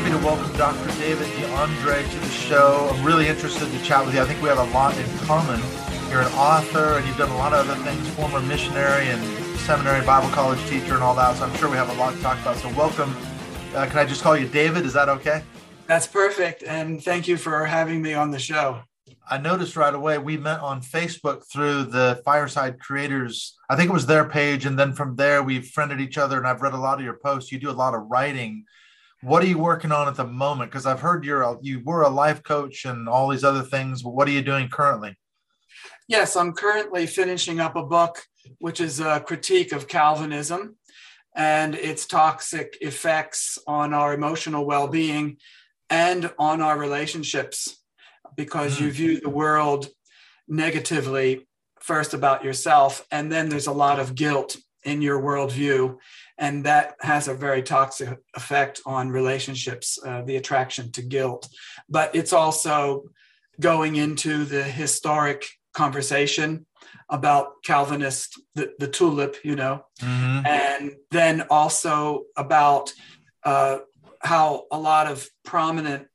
Happy to welcome Dr. David D'Andre to the show. I'm really interested to chat with you. I think we have a lot in common. You're an author and you've done a lot of other things, former missionary and seminary Bible college teacher and all that. So I'm sure we have a lot to talk about. So welcome. Uh, can I just call you David? Is that okay? That's perfect. And thank you for having me on the show. I noticed right away we met on Facebook through the Fireside Creators. I think it was their page. And then from there, we've friended each other and I've read a lot of your posts. You do a lot of writing what are you working on at the moment? Because I've heard you're a, you were a life coach and all these other things. But What are you doing currently? Yes, I'm currently finishing up a book which is a critique of Calvinism and its toxic effects on our emotional well-being and on our relationships because mm. you view the world negatively first about yourself and then there's a lot of guilt in your worldview and that has a very toxic effect on relationships uh, the attraction to guilt but it's also going into the historic conversation about calvinist the, the tulip you know mm-hmm. and then also about uh, how a lot of prominent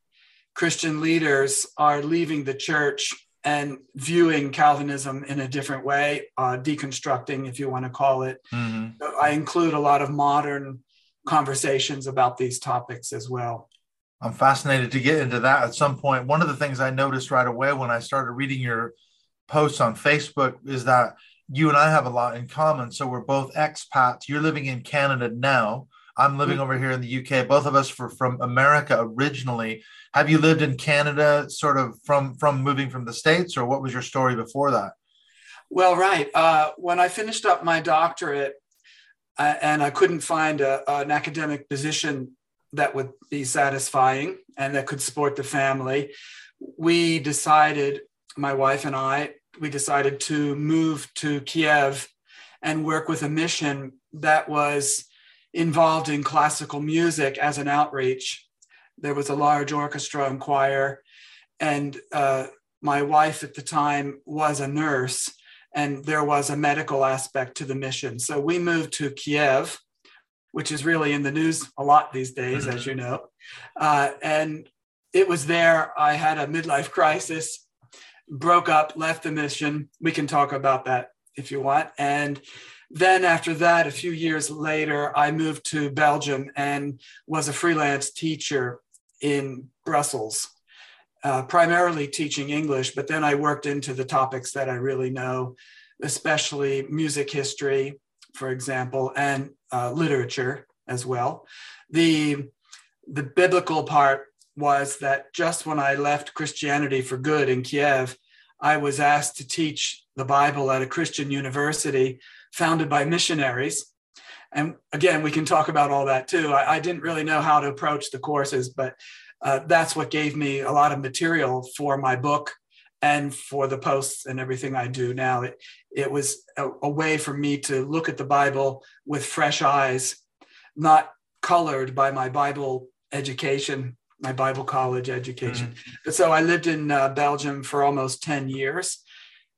christian leaders are leaving the church and viewing Calvinism in a different way, uh, deconstructing, if you want to call it. Mm-hmm. I include a lot of modern conversations about these topics as well. I'm fascinated to get into that at some point. One of the things I noticed right away when I started reading your posts on Facebook is that you and I have a lot in common. So we're both expats. You're living in Canada now. I'm living over here in the UK. Both of us were from America originally. Have you lived in Canada sort of from from moving from the states or what was your story before that? Well, right. Uh, when I finished up my doctorate uh, and I couldn't find a, an academic position that would be satisfying and that could support the family, we decided, my wife and I, we decided to move to Kiev and work with a mission that was involved in classical music as an outreach. There was a large orchestra and choir, and uh, my wife at the time was a nurse, and there was a medical aspect to the mission. So we moved to Kiev, which is really in the news a lot these days, as you know. Uh, and it was there I had a midlife crisis, broke up, left the mission. We can talk about that if you want. And then after that, a few years later, I moved to Belgium and was a freelance teacher in Brussels, uh, primarily teaching English, but then I worked into the topics that I really know, especially music history, for example, and uh, literature as well. The, the biblical part was that just when I left Christianity for good in Kiev, I was asked to teach the Bible at a Christian university founded by missionaries. And again, we can talk about all that too. I, I didn't really know how to approach the courses, but uh, that's what gave me a lot of material for my book and for the posts and everything I do now. It, it was a, a way for me to look at the Bible with fresh eyes, not colored by my Bible education, my Bible college education. Mm-hmm. But so I lived in uh, Belgium for almost 10 years.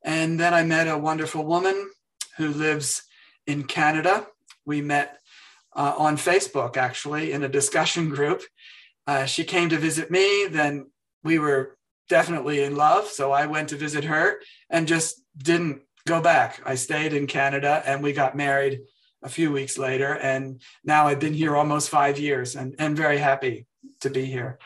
And then I met a wonderful woman who lives in Canada. We met uh, on Facebook, actually, in a discussion group. Uh, she came to visit me. Then we were definitely in love. So I went to visit her and just didn't go back. I stayed in Canada and we got married a few weeks later. And now I've been here almost five years and, and very happy to be here.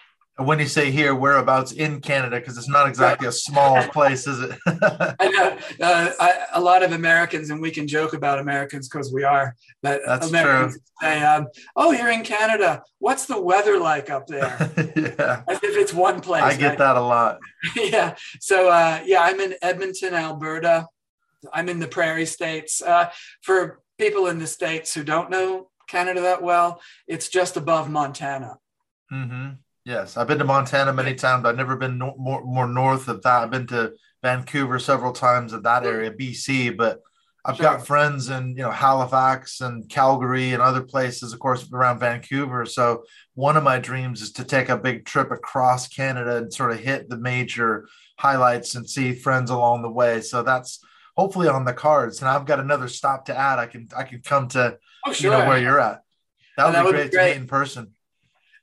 And when you say here, whereabouts in Canada, because it's not exactly a small place, is it? I know uh, I, a lot of Americans, and we can joke about Americans because we are, but That's Americans true. say, um, "Oh, you're in Canada. What's the weather like up there?" yeah, as if it's one place. I get right? that a lot. yeah. So uh, yeah, I'm in Edmonton, Alberta. I'm in the Prairie States. Uh, for people in the States who don't know Canada that well, it's just above Montana. Mm-hmm. Yes, I've been to Montana many times. I've never been no, more more north of that. I've been to Vancouver several times in that area, BC, but I've sure. got friends in you know Halifax and Calgary and other places, of course, around Vancouver. So one of my dreams is to take a big trip across Canada and sort of hit the major highlights and see friends along the way. So that's hopefully on the cards. And I've got another stop to add. I can I can come to oh, sure. you know where you're at. That would, that be, would great be great to meet in person.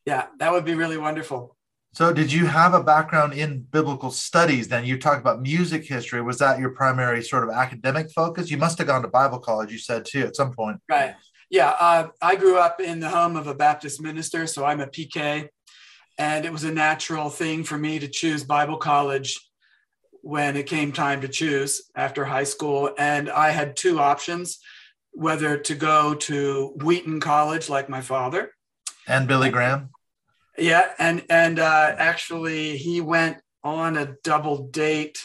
Yeah, that would be really wonderful. So, did you have a background in biblical studies? Then you talked about music history. Was that your primary sort of academic focus? You must have gone to Bible college. You said too at some point. Right. Yeah. Uh, I grew up in the home of a Baptist minister, so I'm a PK, and it was a natural thing for me to choose Bible college when it came time to choose after high school. And I had two options: whether to go to Wheaton College, like my father, and Billy Graham yeah, and and uh, actually, he went on a double date,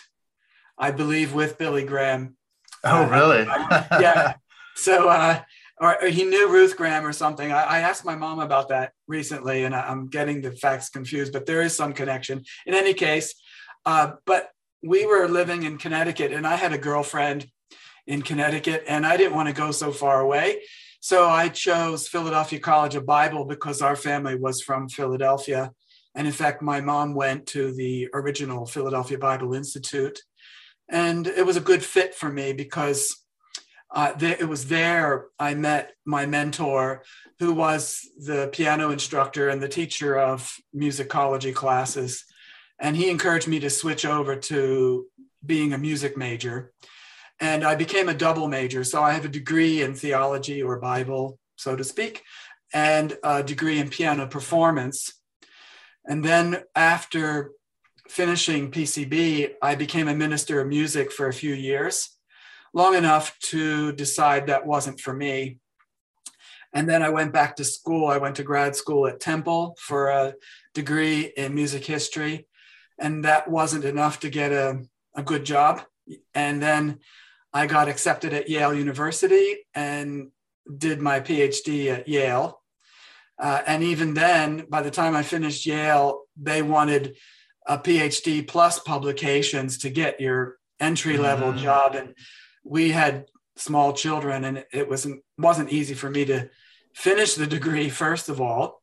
I believe, with Billy Graham. Oh, really? yeah. So, uh, or, or, he knew Ruth Graham or something. I, I asked my mom about that recently, and I, am getting the facts confused, but there is some connection. In any case, uh, but we were living in Connecticut, and I had a girlfriend in Connecticut, and I didn't want to go so far away. So I chose Philadelphia College of Bible because our family was from Philadelphia. And in fact, my mom went to the original Philadelphia Bible Institute. And it was a good fit for me because uh, it was there I met my mentor, who was the piano instructor and the teacher of musicology classes. And he encouraged me to switch over to being a music major and I became a double major. So I have a degree in theology or Bible, so to speak, and a degree in piano performance. And then after finishing PCB, I became a minister of music for a few years, long enough to decide that wasn't for me. And then I went back to school. I went to grad school at Temple for a degree in music history. And that wasn't enough to get a, a good job. And then I got accepted at Yale University and did my PhD at Yale. Uh, and even then, by the time I finished Yale, they wanted a PhD plus publications to get your entry level mm-hmm. job. And we had small children, and it wasn't wasn't easy for me to finish the degree first of all,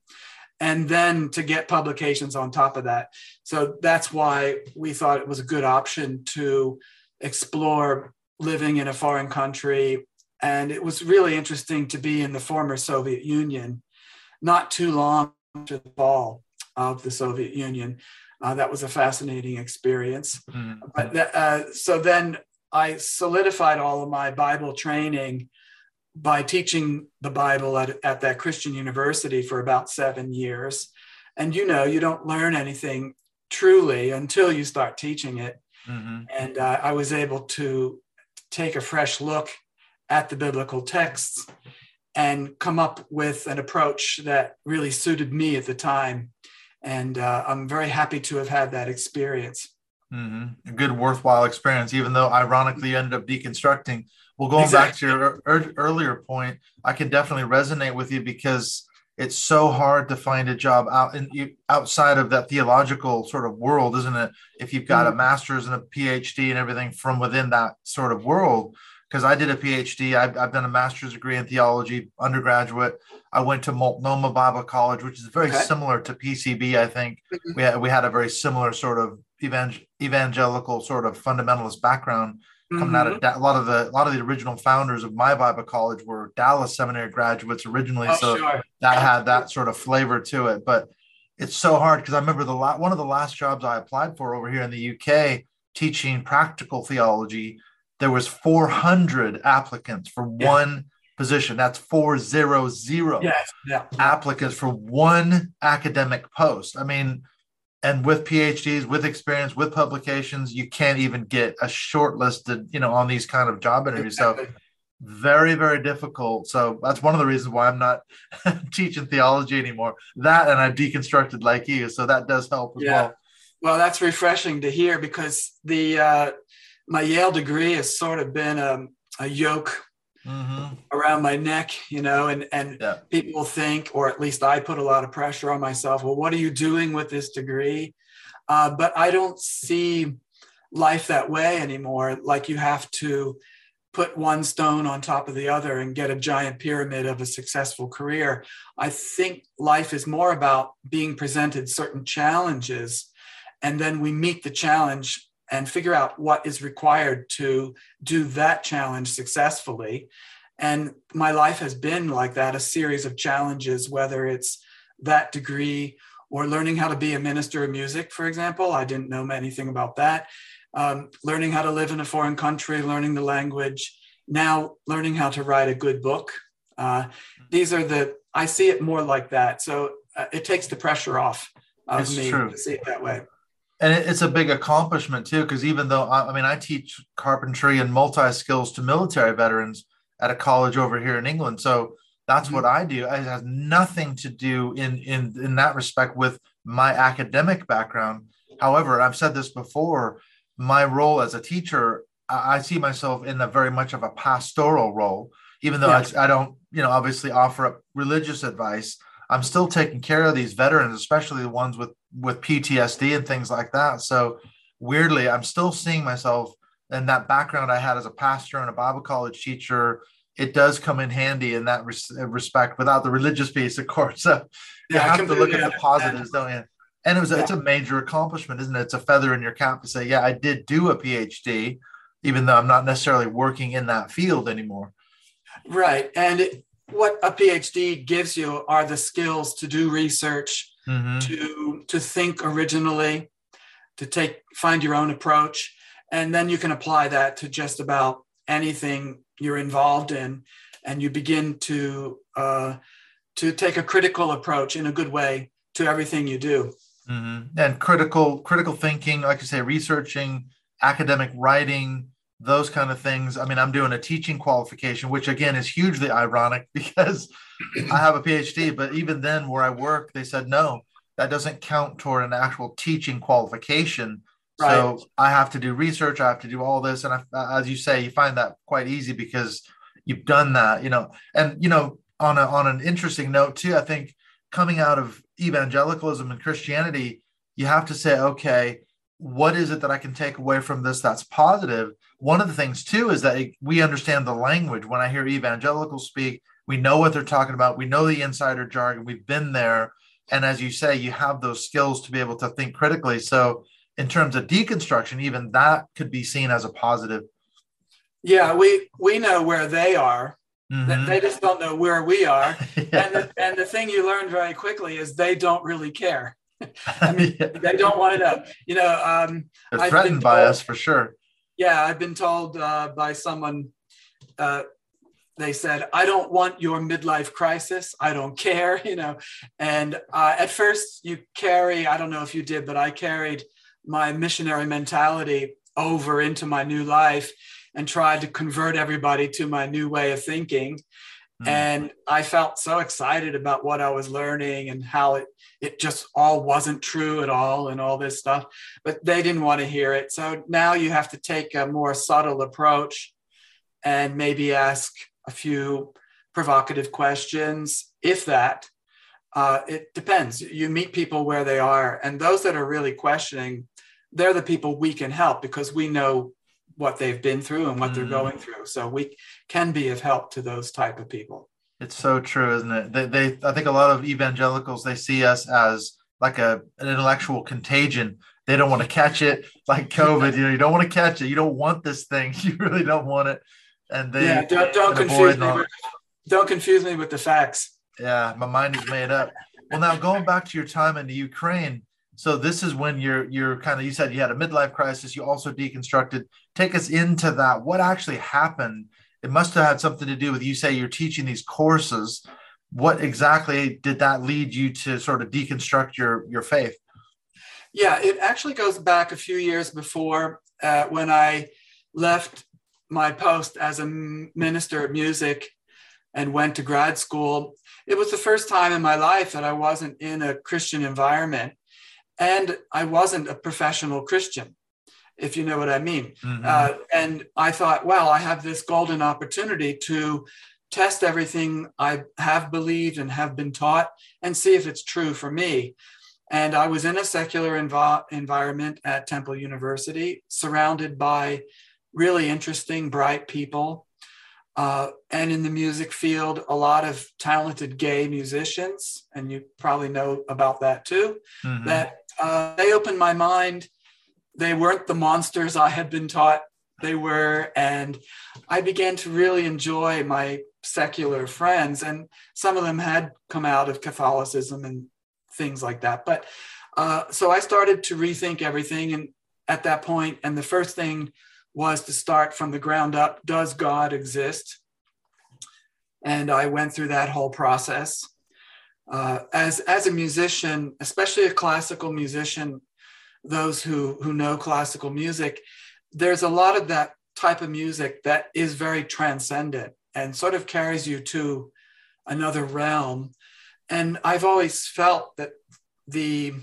and then to get publications on top of that. So that's why we thought it was a good option to explore living in a foreign country. And it was really interesting to be in the former Soviet Union, not too long after the fall of the Soviet Union. Uh, that was a fascinating experience. Mm-hmm. But uh, so then I solidified all of my Bible training by teaching the Bible at, at that Christian university for about seven years. And you know, you don't learn anything truly until you start teaching it. Mm-hmm. And uh, I was able to take a fresh look at the biblical texts and come up with an approach that really suited me at the time. And uh, I'm very happy to have had that experience. Mm-hmm. A good, worthwhile experience, even though ironically you ended up deconstructing. Well, going exactly. back to your er- earlier point, I can definitely resonate with you because it's so hard to find a job out in outside of that theological sort of world, isn't it? If you've got mm-hmm. a master's and a PhD and everything from within that sort of world. Because I did a PhD, I've, I've, done a master's degree in theology, undergraduate. I went to Multnomah Bible College, which is very okay. similar to PCB. I think mm-hmm. we had we had a very similar sort of evangel- evangelical sort of fundamentalist background coming mm-hmm. out of mm-hmm. a lot of the a lot of the original founders of my Bible college were Dallas Seminary graduates originally, oh, so sure. that had that sort of flavor to it. But it's so hard because I remember the la- one of the last jobs I applied for over here in the UK teaching practical theology. There was 400 applicants for yeah. one position. That's four zero zero yes. yeah. applicants for one academic post. I mean, and with phds with experience with publications you can't even get a shortlisted you know on these kind of job interviews. So very very difficult. So that's one of the reasons why i'm not teaching theology anymore. That and i've deconstructed like you so that does help as yeah. well. Well that's refreshing to hear because the uh, my yale degree has sort of been a, a yoke mm-hmm. around my neck, you know, and and yeah. people think, or at least I put a lot of pressure on myself. Well, what are you doing with this degree? Uh, but I don't see life that way anymore. Like you have to put one stone on top of the other and get a giant pyramid of a successful career. I think life is more about being presented certain challenges, and then we meet the challenge and figure out what is required to do that challenge successfully. And my life has been like that a series of challenges, whether it's that degree or learning how to be a minister of music, for example. I didn't know anything about that. Um, learning how to live in a foreign country, learning the language, now learning how to write a good book. Uh, these are the, I see it more like that. So uh, it takes the pressure off of it's me true. to see it that way and it's a big accomplishment too because even though I, I, mean i teach carpentry and multi skills to military veterans at a college over here in england so that's mm-hmm. what i do it has nothing to do in in in that respect with my academic background however i've said this before my role as a teacher i, I see myself in a very much of a pastoral role even though yeah. I, I don't you know obviously offer up religious advice I'm still taking care of these veterans, especially the ones with with PTSD and things like that. So weirdly, I'm still seeing myself and that background I had as a pastor and a Bible college teacher. It does come in handy in that res- respect, without the religious piece, of course. So you yeah, have to look at the positives, don't you? And it was yeah. it's a major accomplishment, isn't it? It's a feather in your cap to say, yeah, I did do a PhD, even though I'm not necessarily working in that field anymore. Right, and what a PhD gives you are the skills to do research, mm-hmm. to to think originally, to take find your own approach, and then you can apply that to just about anything you're involved in, and you begin to uh, to take a critical approach in a good way to everything you do. Mm-hmm. And critical critical thinking, like you say, researching, academic writing, those kind of things. I mean, I'm doing a teaching qualification, which again is hugely ironic because I have a PhD, but even then, where I work, they said no, that doesn't count toward an actual teaching qualification. Right. So I have to do research, I have to do all this, and I, as you say, you find that quite easy because you've done that, you know. And you know, on a, on an interesting note too, I think coming out of evangelicalism and Christianity, you have to say, okay, what is it that I can take away from this that's positive? One of the things too is that we understand the language. When I hear evangelicals speak, we know what they're talking about. We know the insider jargon. We've been there, and as you say, you have those skills to be able to think critically. So, in terms of deconstruction, even that could be seen as a positive. Yeah, we we know where they are. Mm-hmm. They just don't know where we are. yeah. And the, and the thing you learn very quickly is they don't really care. I mean, yeah. they don't want to up. You know, um, they're threatened by us for sure. Yeah, I've been told uh, by someone. Uh, they said, "I don't want your midlife crisis. I don't care." You know, and uh, at first you carry. I don't know if you did, but I carried my missionary mentality over into my new life and tried to convert everybody to my new way of thinking. Mm. And I felt so excited about what I was learning and how it it just all wasn't true at all and all this stuff but they didn't want to hear it so now you have to take a more subtle approach and maybe ask a few provocative questions if that uh, it depends you meet people where they are and those that are really questioning they're the people we can help because we know what they've been through and what mm. they're going through so we can be of help to those type of people it's so true, isn't it? They, they, I think a lot of evangelicals they see us as like a an intellectual contagion. They don't want to catch it, like COVID. You know, you don't want to catch it. You don't want this thing. You really don't want it. And they yeah, don't, don't confuse me. With, don't confuse me with the facts. Yeah, my mind is made up. Well, now going back to your time in the Ukraine, so this is when you're you're kind of you said you had a midlife crisis. You also deconstructed. Take us into that. What actually happened? It must have had something to do with you say you're teaching these courses. What exactly did that lead you to sort of deconstruct your your faith? Yeah it actually goes back a few years before uh, when i left my post as a minister of music and went to grad school. It was the first time in my life that i wasn't in a christian environment and i wasn't a professional christian if you know what I mean. Mhm. Uh, and I thought, well, I have this golden opportunity to test everything I have believed and have been taught and see if it's true for me. And I was in a secular envi- environment at Temple University, surrounded by really interesting, bright people. Uh, and in the music field, a lot of talented gay musicians, and you probably know about that too Mhm. that uh, they opened my mind. They weren't the monsters I had been taught they were. And I began to really enjoy my secular friends. And some of them had come out of Catholicism and things like that. But uh, so I started to rethink everything. And at that point, and the first thing was to start from the ground up Does God exist? And I went through that whole process uh, as as a musician, especially a classical musician, those who who know classical music, there's a lot of that type of music that is very transcendent and sort of carries you to another realm. And I've always felt that the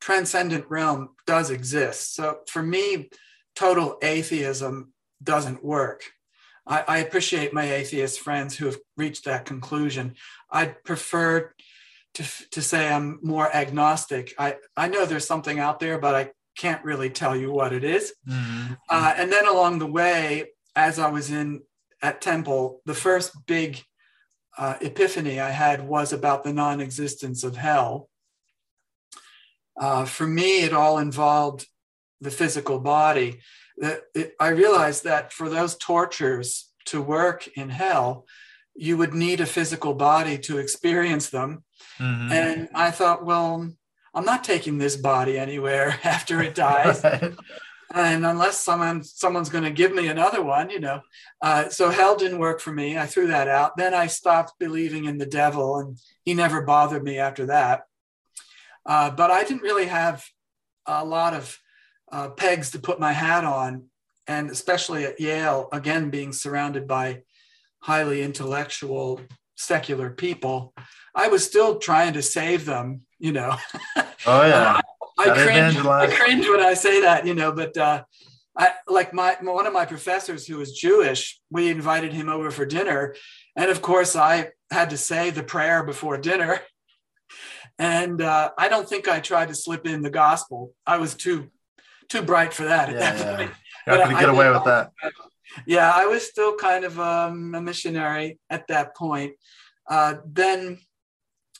transcendent realm does exist. So for me, total atheism doesn't work. I, I appreciate my atheist friends who have reached that conclusion. I'd prefer to, to say I'm more agnostic. I, I know there's something out there, but I can't really tell you what it is. Mhm. Uh, and then along the way, as I was in at Temple, the first big uh, epiphany I had was about the non existence of hell. Uh, for me, it all involved the physical body. That it, I realized that for those tortures to work in hell, you would need a physical body to experience them. Mhm. And I thought, well, I'm not taking this body anywhere after it dies. Right. and unless someone someone's going to give me another one you know. Uh, so hell didn't work for me. I threw that out. Then i stopped believing in the devil and he never bothered me after that. Uh, but i didn't really have a lot of uh, pegs to put my hat on and especially at yale again being surrounded by highly intellectual secular people i was still trying to save them you know Oh yeah. I Gotta cringe, I cringe when I say that, you know, but uh, I like my one of my professors who was Jewish, we invited him over for dinner. And of course, I had to say the prayer before dinner. And uh, I don't think I tried to slip in the gospel. I was too too bright for that at Yeah, that yeah. point. You're not gonna I get away with that. Yeah, I was still kind of um, a missionary at that point. Uh, then,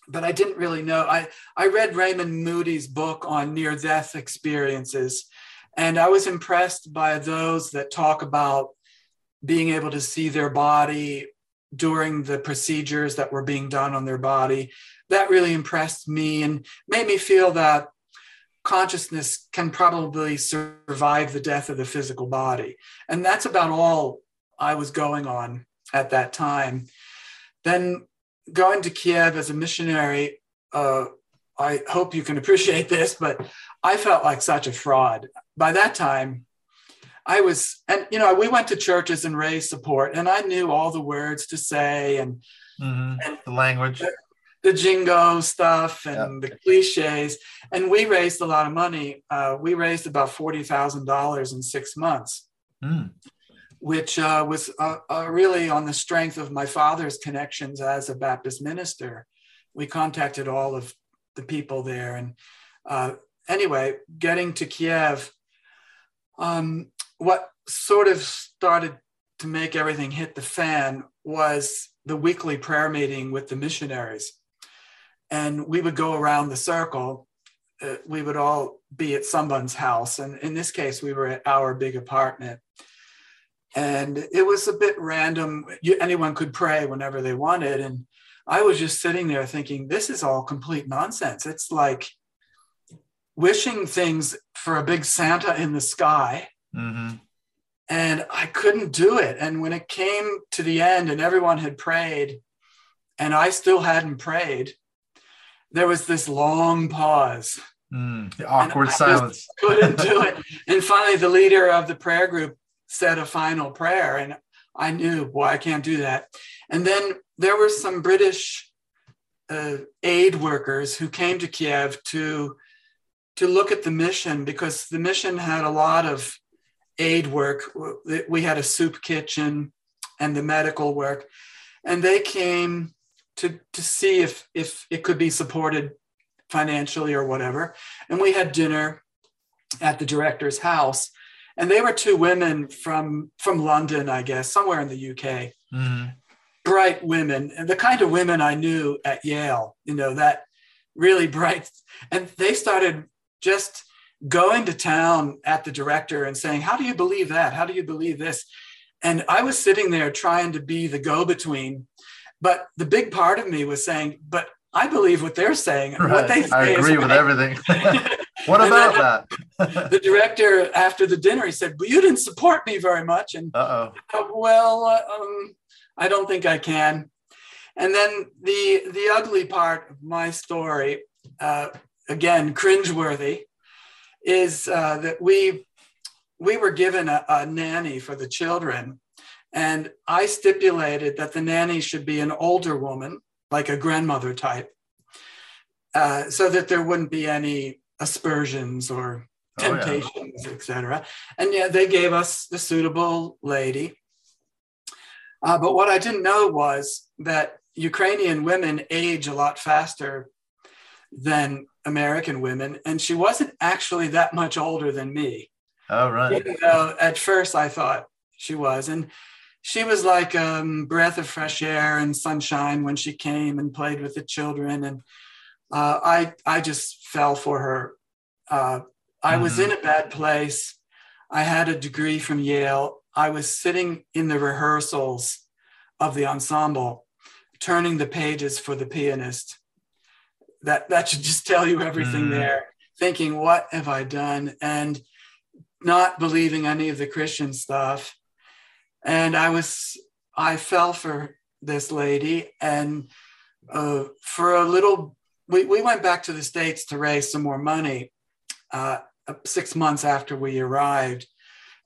but I didn't really know. I, I read Raymond Moody's book on near death experiences, and I was impressed by those that talk about being able to see their body during the procedures that were being done on their body. That really impressed me and made me feel that consciousness can probably survive the death of the physical body. And that's about all I was going on at that time. Then going to Kiev as a missionary, uh, I hope you can appreciate this, but I felt like such a fraud. By that time, I was, and you know, we went to churches and raised support, and I knew all the words to say and Mhm. And- The language. The jingo stuff and the cliches. And we raised a lot of money. Uh, we raised about $40,000 in six months, Mm. which uh, was uh, uh, really on the strength of my father's connections as a Baptist minister. We contacted all of the people there. And uh, anyway, getting to Kiev, um, what sort of started to make everything hit the fan was the weekly prayer meeting with the missionaries and we would go around the circle. Uh, we would all be at someone's house, and in this case, we were at our big apartment. And it was a bit random. You, anyone could pray whenever they wanted, and I was just sitting there thinking, "This is all complete nonsense." It's like wishing things for a big Santa in the sky, Mhm. and I couldn't do it. And when it came to the end, and everyone had prayed, and I still hadn't prayed, there was this long pause. Mm. The awkward I silence. Couldn't do it. And finally, the leader of the prayer group said a final prayer, and I knew, boy, I can't do that. And then there were some British uh, aid workers who came to Kiev to to look at the mission because the mission had a lot of aid work. We had a soup kitchen and the medical work, and they came to to see if if it could be supported financially or whatever. And we had dinner at the director's house, and they were two women from from London, I guess, somewhere in the UK. Mm-hmm. Bright women, and the kind of women I knew at Yale. You know that really bright, and they started just going to town at the director and saying, How do you believe that? How do you believe this? And I was sitting there trying to be the go between. But the big part of me was saying, But I believe what they're saying. Right. What they say I agree with right. everything. what about that? the director, after the dinner, he said, Well, you didn't support me very much. And Uh-oh. Uh, well, uh, um, I don't think I can. And then the the ugly part of my story, uh, again, cringeworthy, is uh, that we we were given a, a nanny for the children, and I stipulated that the nanny should be an older woman, like a grandmother type, uh, so that there wouldn't be any aspersions or temptations, oh, yeah. etc. And yeah, they gave us the suitable lady. Uh, but what I didn't know was that Ukrainian women age a lot faster than American women, and she wasn't actually that much older than me. Oh, right. Even though at first I thought she was. And she was like a um, breath of fresh air and sunshine when she came and played with the children. And uh, I, I just fell for her. Uh, I mm-hmm. was in a bad place. I had a degree from Yale. I was sitting in the rehearsals of the ensemble, turning the pages for the pianist that that should just tell you everything mm. there thinking what have i done and not believing any of the christian stuff and i was i fell for this lady and uh, for a little we, we went back to the states to raise some more money uh, six months after we arrived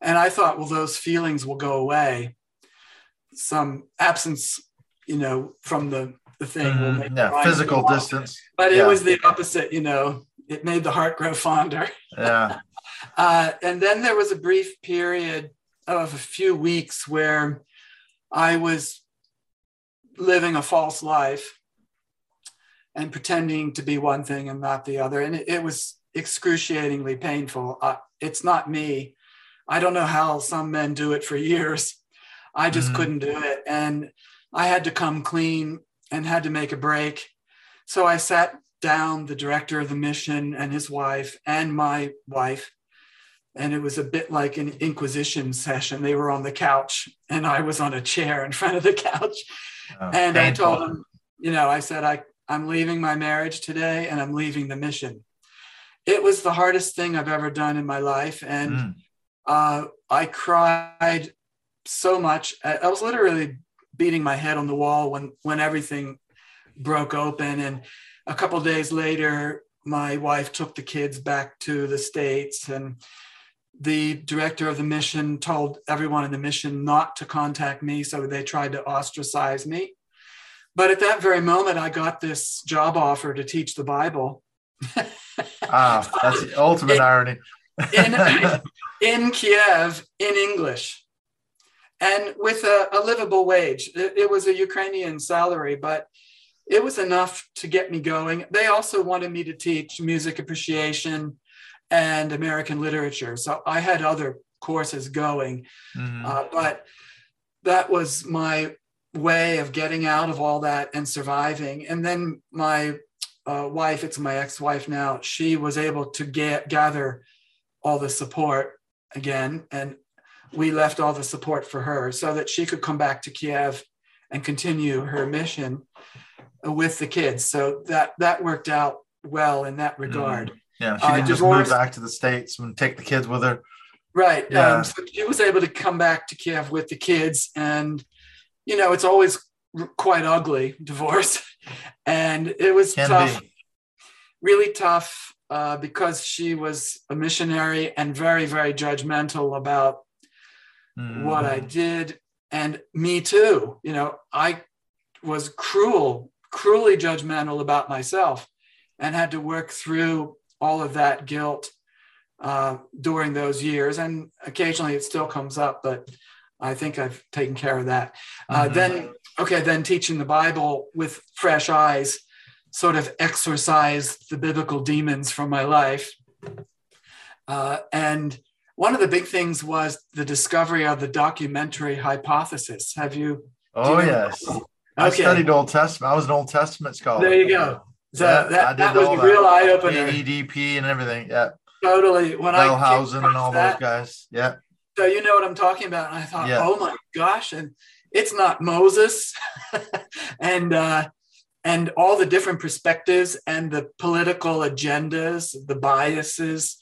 and i thought well those feelings will go away some absence you know from the the thing mm, will make yeah, physical distance. But it was the opposite, you know, it made the heart grow fonder. Yeah. uh, and then there was a brief period of a few weeks where I was living a false life and pretending to be one thing and not the other. And it, it was excruciatingly painful. Uh, it's not me. I don't know how some men do it for years. I just mm. couldn't do it. And I had to come clean and had to make a break. So I sat down the director of the mission and his wife and my wife. And it was a bit like an inquisition session. They were on the couch and I was on a chair in front of the couch. Oh, and. I told them, you know, I said, I, I'm leaving my marriage today and I'm leaving the mission. It was the hardest thing I've ever done in my life. And mm. uh, I cried so much. I was literally beating my head on the wall when when everything broke open and a couple days later my wife took the kids back to the states and the director of the mission told everyone in the mission not to contact me so they tried to ostracize me but at that very moment i got this job offer to teach the bible ah that's the ultimate in, irony in, in kiev in english and with a, a livable wage. It, it, was a Ukrainian salary, but it was enough to get me going. They also wanted me to teach music appreciation and American literature. So I had other courses going, mm-hmm. uh, but that was my way of getting out of all that and surviving. And then my uh, wife, it's my ex wife now, she was able to get, gather all the support again. And we left all the support for her so that she could come back to Kiev and continue her mission with the kids. So that that worked out well in that regard. Mm. Yeah, she uh, didn't just move back to the states and take the kids with her. Right. Yeah. Um, so she was able to come back to Kiev with the kids, and you know it's always quite ugly divorce, and it was Can tough, be. really tough uh, because she was a missionary and very very judgmental about mm. what I did. And me too. You know, I was cruel, cruelly judgmental about myself and had to work through all of that guilt uh, during those years, and occasionally it still comes up, but I think I've taken care of that. Uh, mm-hmm. Then, okay, then teaching the Bible with fresh eyes sort of exorcised the biblical demons from my life. Uh, and one of the big things was the discovery of the documentary hypothesis. Have you? Oh, you know yes. I studied Old Testament. I was an Old Testament scholar. There you go. So yeah, that, that was a real eye opener. EDP and everything. Yeah. Totally. When Wellhausen I and all that, those guys. Yeah. So you know what I'm talking about. And I thought, yeah. oh my gosh. And it's not Moses. and uh and all the different perspectives and the political agendas, the biases.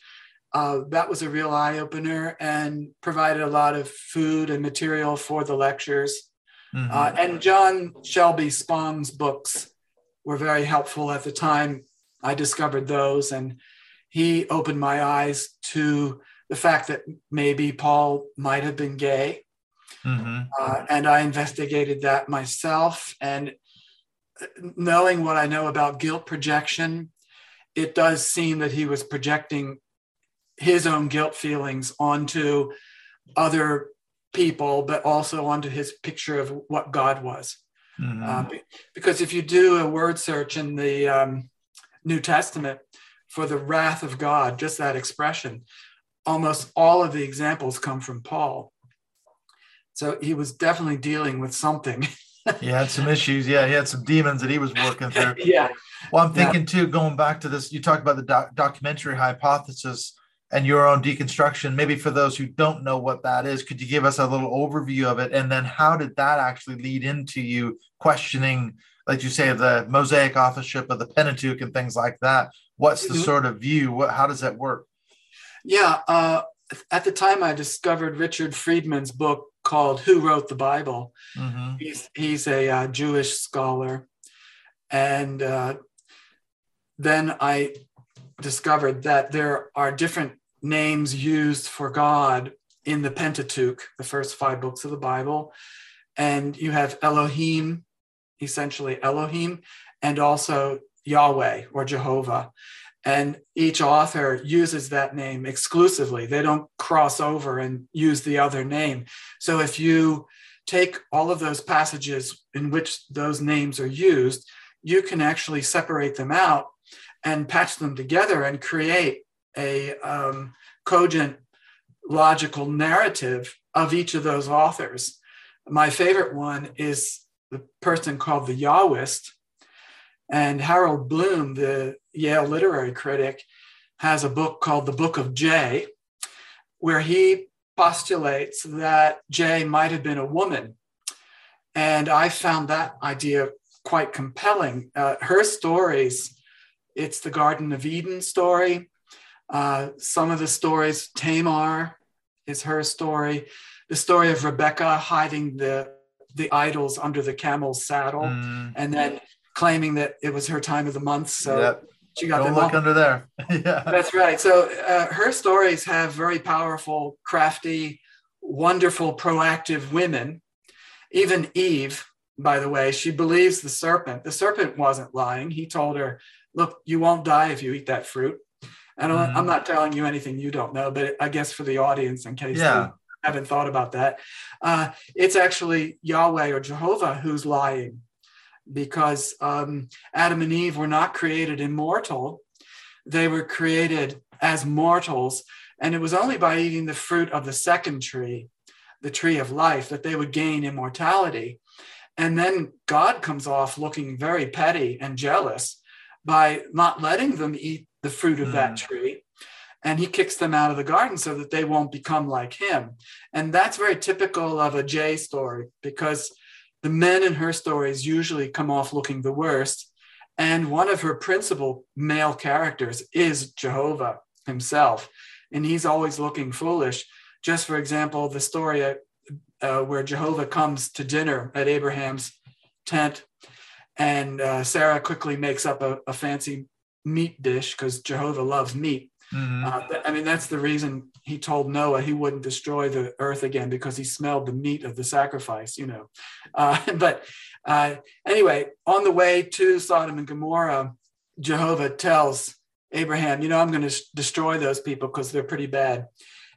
Uh, that was a real eye opener and provided a lot of food and material for the lectures. Mm-hmm. Uh, and John Shelby Spong's books were very helpful at the time. I discovered those, and he opened my eyes to the fact that maybe Paul might have been gay. Mm-hmm. Uh, and I investigated that myself. And knowing what I know about guilt projection, it does seem that he was projecting his own guilt feelings onto other people, but also onto his picture of what God was. Mm-hmm. Uh, because if you do a word search in the um, New Testament for the wrath of God, just that expression, almost all of the examples come from Paul. So he was definitely dealing with something. he had some issues. Yeah, he had some demons that he was working through. yeah. Well, I'm thinking yeah. too, going back to this, you talked about the doc- documentary hypothesis and your own deconstruction. Maybe for those who don't know what that is, could you give us a little overview of it? And then how did that actually lead into you questioning, like you say, the Mosaic authorship of the Pentateuch and things like that? What's the mm-hmm. sort of view? What, how does that work? Yeah. Uh, at the time, I discovered Richard Friedman's book called Who Wrote the Bible. Mm-hmm. He's, he's a uh, Jewish scholar. And uh, then I discovered that there are different names used for God in the Pentateuch, the first five books of the Bible. And you have Elohim, essentially Elohim, and also Yahweh or Jehovah. And each author uses that name exclusively. They don't cross over and use the other name. So if you take all of those passages in which those names are used, you can actually separate them out and patch them together and create a um, cogent logical narrative of each of those authors. My favorite one is the person called the Yahwist. And Harold Bloom, the Yale literary critic, has a book called The Book of J, where he postulates that J might have been a woman. And I found that idea quite compelling. Uh, her stories, it's the Garden of Eden story, uh, some of the stories, Tamar is her story. The story of Rebecca hiding the the idols under the camel's saddle, mm. and then claiming that it was her time of the month. So yep. she got Don't look under there. yeah, that's right. So uh, her stories have very powerful, crafty, wonderful, proactive women. Even Eve, by the way, she believes the serpent. The serpent wasn't lying. He told her, "Look, you won't die if you eat that fruit." And mm-hmm. I'm not telling you anything you don't know, but I guess for the audience, in case yeah. they haven't thought about that, uh, it's actually Yahweh or Jehovah who's lying because um, Adam and Eve were not created immortal. They were created as mortals. And it was only by eating the fruit of the second tree, the tree of life, that they would gain immortality. And then God comes off looking very petty and jealous by not letting them eat the fruit of mm. that tree. And he kicks them out of the garden so that they won't become like him. And that's very typical of a J story because the men in her stories usually come off looking the worst. And one of her principal male characters is Jehovah himself. And he's always looking foolish. Just for example, the story uh, where Jehovah comes to dinner at Abraham's tent, and uh, Sarah quickly makes up a, a fancy meat dish because Jehovah loves meat. Mm-hmm. Uh, I mean, that's the reason he told Noah he wouldn't destroy the earth again because he smelled the meat of the sacrifice, you know. Uh, but uh, anyway, on the way to Sodom and Gomorrah, Jehovah tells Abraham, you know, I'm going to destroy those people because they're pretty bad.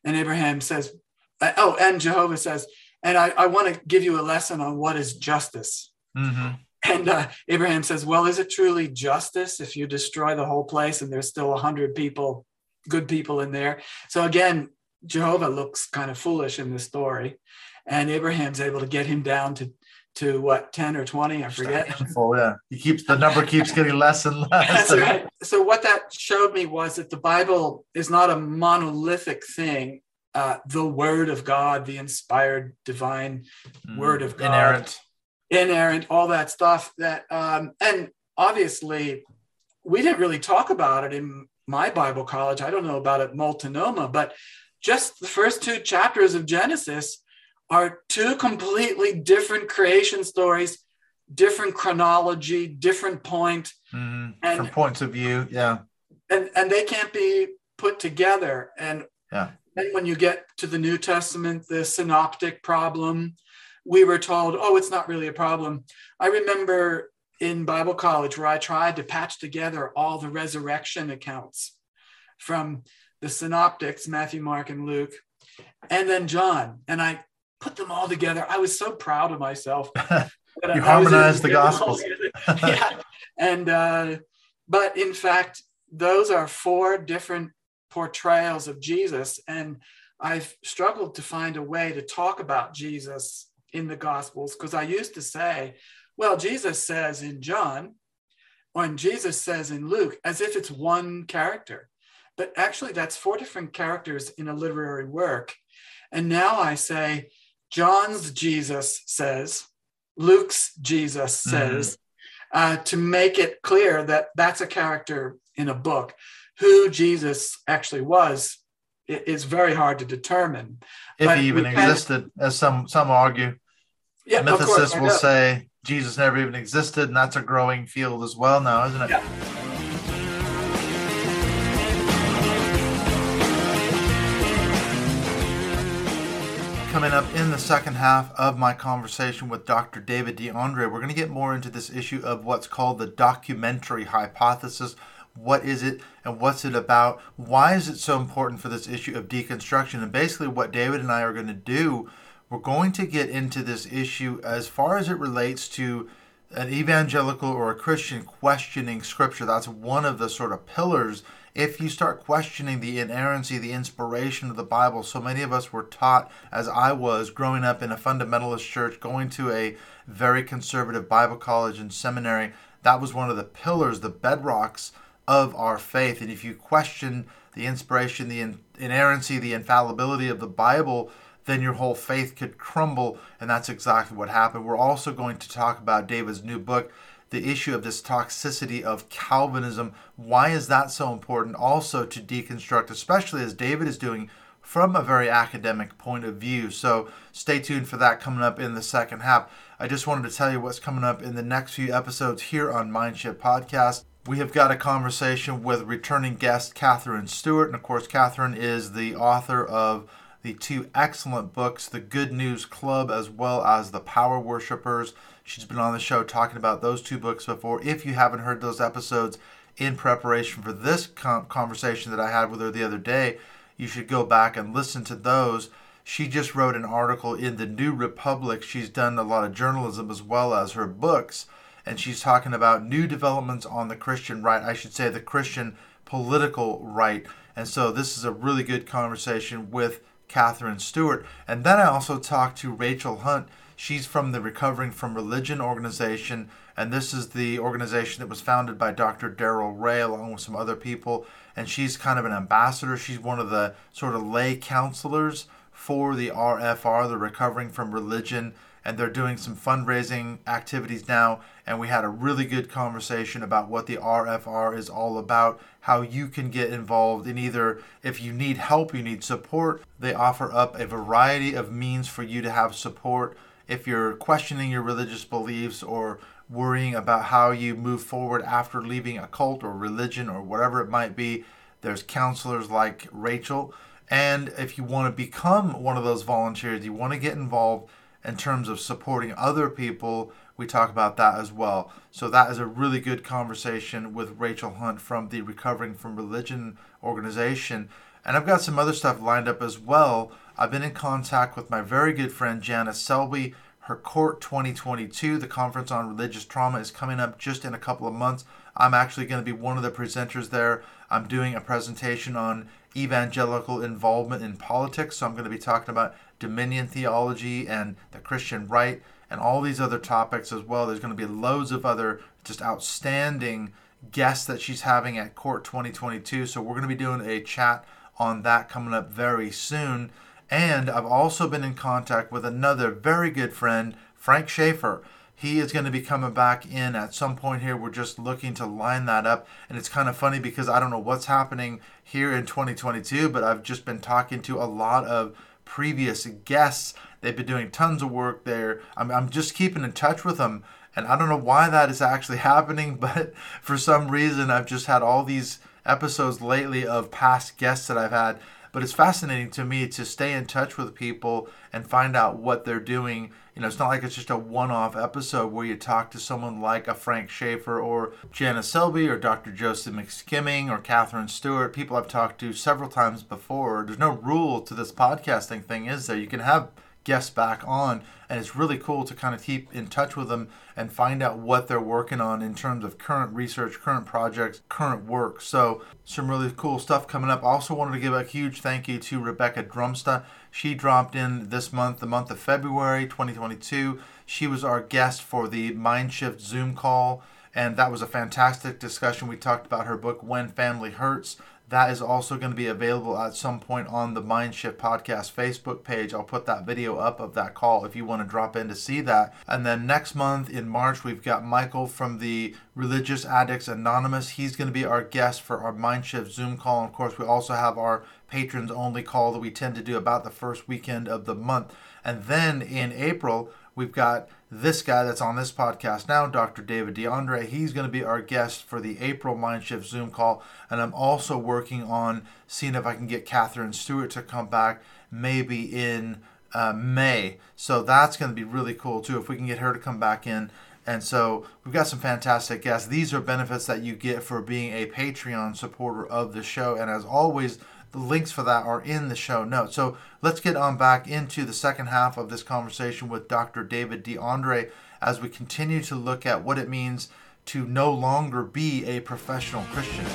And Abraham says, uh, oh, and Jehovah says, and I, I want to give you a lesson on what is justice. Mm-hmm. And uh, Abraham says, well, is it truly justice if you destroy the whole place and there's still a hundred people, good people in there? So again, Jehovah looks kind of foolish in this story, and Abraham's able to get him down to to what 10 or 20 i forget. Oh yeah. He keeps the number keeps getting less and less. That's right. so what that showed me was that the bible is not a monolithic thing. Uh, the word of god the inspired divine mm, word of god inerrant inerrant all that stuff that um, and obviously we didn't really talk about it in my bible college i don't know about it multnomah but just the first two chapters of genesis are two completely different creation stories, different chronology, different point, mm, and different points of view. Yeah, and and they can't be put together. And yeah, then when you get to the New Testament, the synoptic problem, we were told, oh, it's not really a problem. I remember in Bible college where I tried to patch together all the resurrection accounts from the synoptics, Matthew, Mark, and Luke, and then John. And I put them all together. I was so proud of myself. you harmonized the gospels. yeah. And, uh, but in fact, those are four different portrayals of Jesus. And I've struggled to find a way to talk about Jesus in the gospels because I used to say, well, Jesus says in John, when Jesus says in Luke, as if it's one character. But actually, that's four different characters in a literary work. And now I say, John's Jesus says, Luke's Jesus mm-hmm. says, mm-hmm. uh, to make it clear that that's a character in a book. Who Jesus actually was is very hard to determine. If but he even existed, as some some argue. Yeah, Mythicists will say Jesus never even existed, and that's a growing field as well now, isn't it? Yeah. coming up in the second half of my conversation with Dr. David D'Andre. We're going to get more into this issue of what's called the documentary hypothesis. What is it and what's it about? Why is it so important for this issue of deconstruction? And basically, what David and I are going to do, we're going to get into this issue as far as it relates to an evangelical or a Christian questioning scripture. That's one of the sort of pillars if you start questioning the inerrancy, the inspiration of the Bible, so many of us were taught, as I was growing up in a fundamentalist church, going to a very conservative Bible college and seminary, that was one of the pillars, the bedrocks of our faith. And if you question the inspiration, the inerrancy, the infallibility of the Bible, then your whole faith could crumble. And that's exactly what happened. We're also going to talk about David's new book the issue of this toxicity of Calvinism. Why is that so important also to deconstruct, especially as David is doing from a very academic point of view? So stay tuned for that coming up in the second half. I just wanted to tell you what's coming up in the next few episodes here on Mindshift Podcast. We have got a conversation with returning guest Katherine Stewart. And of course, Katherine is the author of the two excellent books, The Good News Club, as well as The Power Worshippers. She's been on the show talking about those two books before. If you haven't heard those episodes in preparation for this conversation that I had with her the other day, you should go back and listen to those. She just wrote an article in the New Republic. She's done a lot of journalism as well as her books, and she's talking about new developments on the Christian right. I should say the Christian political right. And so this is a really good conversation with Katherine Stewart. And then I also talked to Rachel Hunt. She's from the Recovering from Religion organization, and this is the organization that was founded by Dr. Darrel Ray along with some other people. And she's kind of an ambassador. She's one of the sort of lay counselors for the RFR, the Recovering from Religion, and they're doing some fundraising activities now. And we had a really good conversation about what the RFR is all about, how you can get involved in either if you need help, you need support. They offer up a variety of means for you to have support if you're questioning your religious beliefs or worrying about how you move forward after leaving a cult or religion or whatever it might be, there's counselors like Rachel. And if you want to become one of those volunteers, you want to get involved in terms of supporting other people we talk about that as well. So that is a really good conversation with Rachel Hunt from the Recovering from Religion organization. And I've got some other stuff lined up as well. I've been in contact with my very good friend Janice Selby. Her CORT 2022, the conference on religious trauma, is coming up just in a couple of months. I'm actually going to be one of the presenters there. I'm doing a presentation on evangelical involvement in politics. So I'm going to be talking about dominion theology and the Christian right and all these other topics as well. There's going to be loads of other just outstanding guests that she's having at CORT 2022. So we're going to be doing a chat on that coming up very soon. And I've also been in contact with another very good friend, Frank Schaeffer. He is going to be coming back in at some point here. We're just looking to line that up. And it's kind of funny because I don't know what's happening here in 2022, but I've just been talking to a lot of previous guests. They've been doing tons of work there. I'm, I'm just keeping in touch with them. And I don't know why that is actually happening, but for some reason, I've just had all these episodes lately of past guests that I've had. But it's fascinating to me to stay in touch with people and find out what they're doing. You know, it's not like it's just a one off episode where you talk to someone like a Frank Schaeffer or Janice Selby or Dr. Joseph McSkimming or Katherine Stewart, people I've talked to several times before. There's no rule to this podcasting thing, is there? You can have guests back on and it's really cool to kind of keep in touch with them and find out what they're working on in terms of current research current projects current work. So some really cool stuff coming up. Also wanted to give a huge thank you to rebecca drumsta. She dropped in this month the month of february 2022 she was our guest for the mindshift zoom call and that was a fantastic discussion. We talked about her book when family hurts that is also going to be available at some point on the Mindshift Podcast Facebook page. I'll put that video up of that call if you want to drop in to see that. And then next month in March, we've got Michael from the Religious Addicts Anonymous. He's going to be our guest for our Mindshift Zoom call. And of course, we also have our patrons only call that we tend to do about the first weekend of the month. And then in April, we've got this guy that's on this podcast now, Dr. David D'Andre. He's going to be our guest for the April Mindshift Zoom call. And I'm also working on seeing if I can get Katherine Stewart to come back maybe in uh, May. So that's going to be really cool too if we can get her to come back in. And so we've got some fantastic guests. These are benefits that you get for being a Patreon supporter of the show. And as always, the links for that are in the show notes. So let's get on back into the second half of this conversation with Dr. David D'Andre as we continue to look at what it means to no longer be a professional Christian.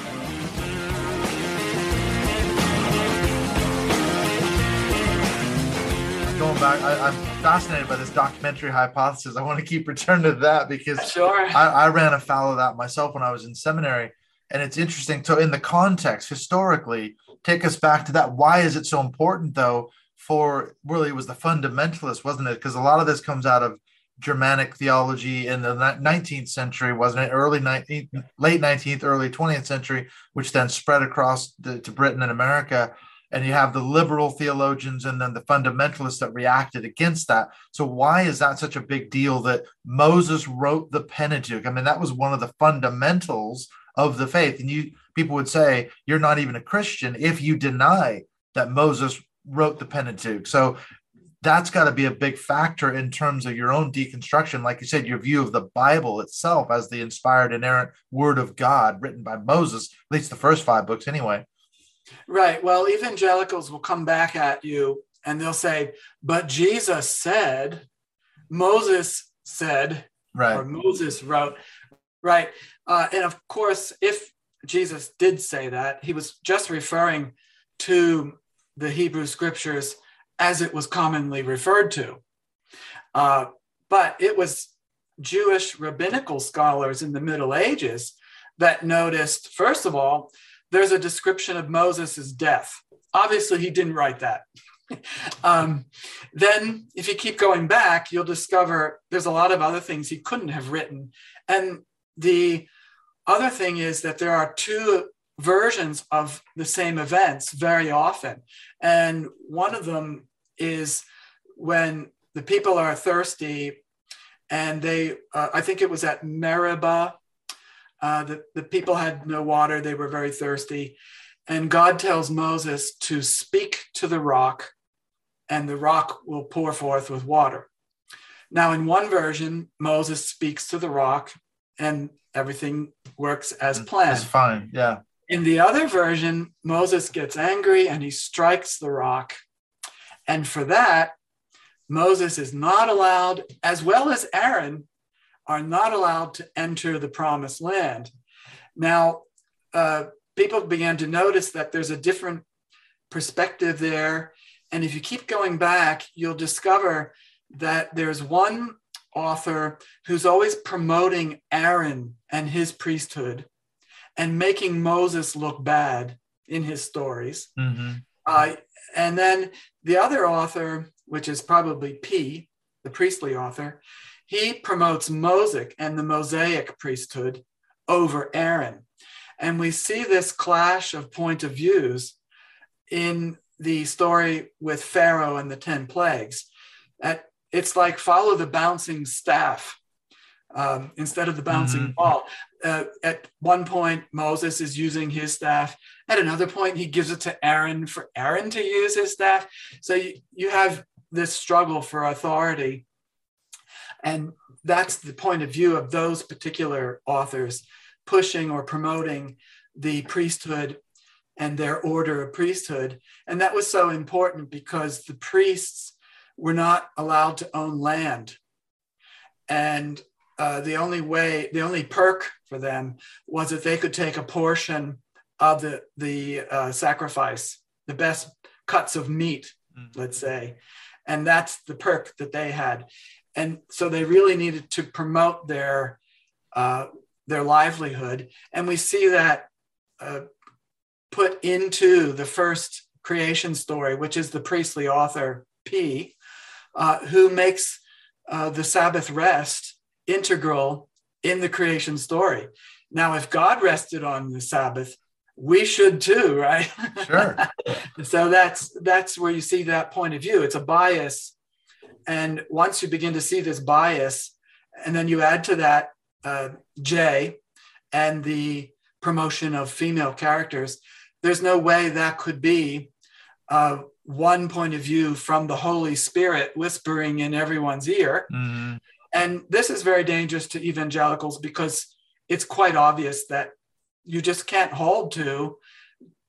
Going back, I, am fascinated by this documentary hypothesis. I want to keep returning to that because sure. I, I ran afoul of that myself when I was in seminary. And it's interesting. So, in the context, historically, take us back to that. Why is it so important, though, for really it was the fundamentalist, wasn't it? Because a lot of this comes out of Germanic theology in the 19th century, wasn't it? Early 19th, late 19th, early 20th century, which then spread across the, to Britain and America. And you have the liberal theologians and then the fundamentalists that reacted against that. So, why is that such a big deal that Moses wrote the Pentateuch? I mean, that was one of the fundamentals of the faith. And you people would say you're not even a Christian if you deny that Moses wrote the Pentateuch. So that's got to be a big factor in terms of your own deconstruction. Like you said, your view of the Bible itself as the inspired, inerrant word of God written by Moses, at least the first five books anyway. Right. Well, evangelicals will come back at you and they'll say, but Jesus said, Moses said, right. or Moses wrote. Right. Uh, and of course, if Jesus did say that, he was just referring to the Hebrew scriptures as it was commonly referred to. Uh, but it was Jewish rabbinical scholars in the Middle Ages that noticed, first of all, there's a description of Moses' death. Obviously, he didn't write that. um, then, if you keep going back, you'll discover there's a lot of other things he couldn't have written. And the other thing is that there are two versions of the same events very often. And one of them is when the people are thirsty and they, uh, I think it was at Meribah, uh, the, the people had no water, they were very thirsty. And God tells Moses to speak to the rock, and the rock will pour forth with water. Now, in one version, Moses speaks to the rock and everything works as planned. It's fine. Yeah. In the other version, Moses gets angry and he strikes the rock. And for that, Moses is not allowed, as well as Aaron, are not allowed to enter the promised land. Now, uh, people began to notice that there's a different perspective there. And if you keep going back, you'll discover that there's one author who's always promoting Aaron and his priesthood and making Moses look bad in his stories. Mm-hmm. Uh, and then the other author, which is probably P, the priestly author, he promotes Mosaic and the Mosaic priesthood over Aaron. And we see this clash of point of views in the story with Pharaoh and the 10 plagues. At, it's like follow the bouncing staff um, instead of the bouncing mm-hmm. ball. Uh, at one point, Moses is using his staff. At another point, he gives it to Aaron for Aaron to use his staff. So you, you have this struggle for authority. And that's the point of view of those particular authors pushing or promoting the priesthood and their order of priesthood. And that was so important because the priests were not allowed to own land. And uh, the only way, the only perk for them was that they could take a portion of the, the uh, sacrifice, the best cuts of meat, mm-hmm. let's say. And that's the perk that they had. And so they really needed to promote their, uh, their livelihood. And we see that uh, put into the first creation story, which is the priestly author P, uh, who makes uh, the Sabbath rest integral in the creation story. Now, if God rested on the Sabbath, we should too, right? Sure. so that's that's where you see that point of view. It's a bias, and once you begin to see this bias, and then you add to that uh, J and the promotion of female characters, there's no way that could be uh, one point of view from the Holy Spirit whispering in everyone's ear. Mm-hmm. And this is very dangerous to evangelicals because it's quite obvious that you just can't hold to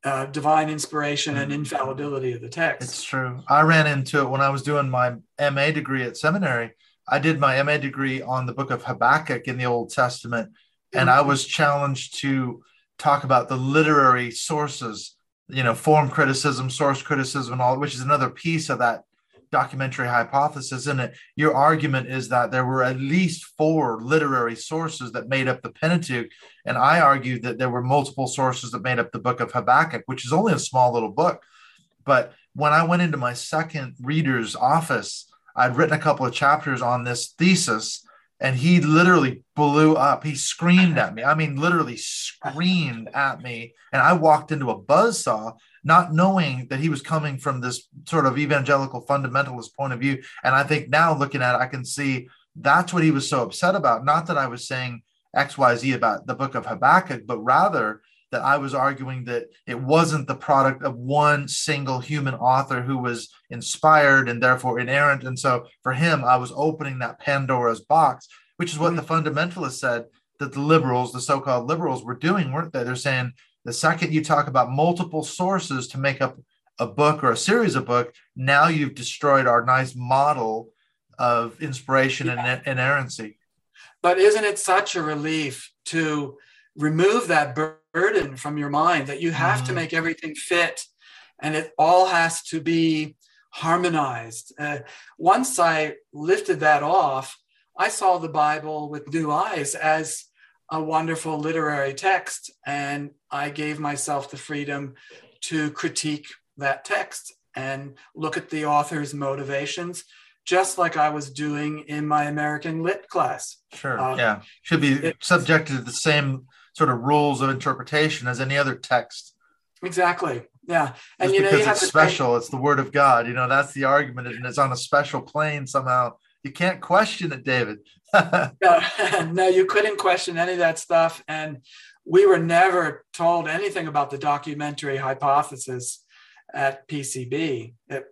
uh, divine inspiration and mm-hmm. infallibility of the text. It's true. I ran into it when I was doing my MA degree at seminary. I did my MA degree on the book of Habakkuk in the Old Testament, and I was challenged to talk about the literary sources, you know, form criticism, source criticism, and all, which is another piece of that documentary hypothesis in it. Your argument is that there were at least four literary sources that made up the Pentateuch, and I argued that there were multiple sources that made up the book of Habakkuk, which is only a small little book. But when I went into my second reader's office, I'd written a couple of chapters on this thesis and he literally blew up. He screamed uh-huh. at me. I mean, literally screamed at me. And I walked into a buzz saw, not knowing that he was coming from this sort of evangelical fundamentalist point of view. And I think now looking at it, I can see that's what he was so upset about. Not that I was saying XYZ about the book of Habakkuk, but rather that I was arguing that it wasn't the product of one single human author who was inspired and therefore inerrant. And so for him, I was opening that Pandora's box, which is what mm-hmm. the fundamentalists said that the liberals, the so called liberals, were doing, weren't they? They're saying the second you talk about multiple sources to make up a book or a series of book, now you've destroyed our nice model of inspiration yeah. and inerrancy. But isn't it such a relief to remove that burden from your mind that you have mm. to make everything fit and it all has to be harmonized. Uh, once I lifted that off, I saw the Bible with new eyes as a wonderful literary text, and I gave myself the freedom to critique that text and look at the author's motivations, just like I was doing in my American Lit class. Sure. Uh, yeah. Should be subjected to the same sort of rules of interpretation as any other text. Exactly. Yeah. And Just you know, because you it's special, it's the word of God. You know, that's the argument, and it's on a special plane somehow. You can't question it, David. no, no, you couldn't question any of that stuff. And we were never told anything about the documentary hypothesis at PCB. It,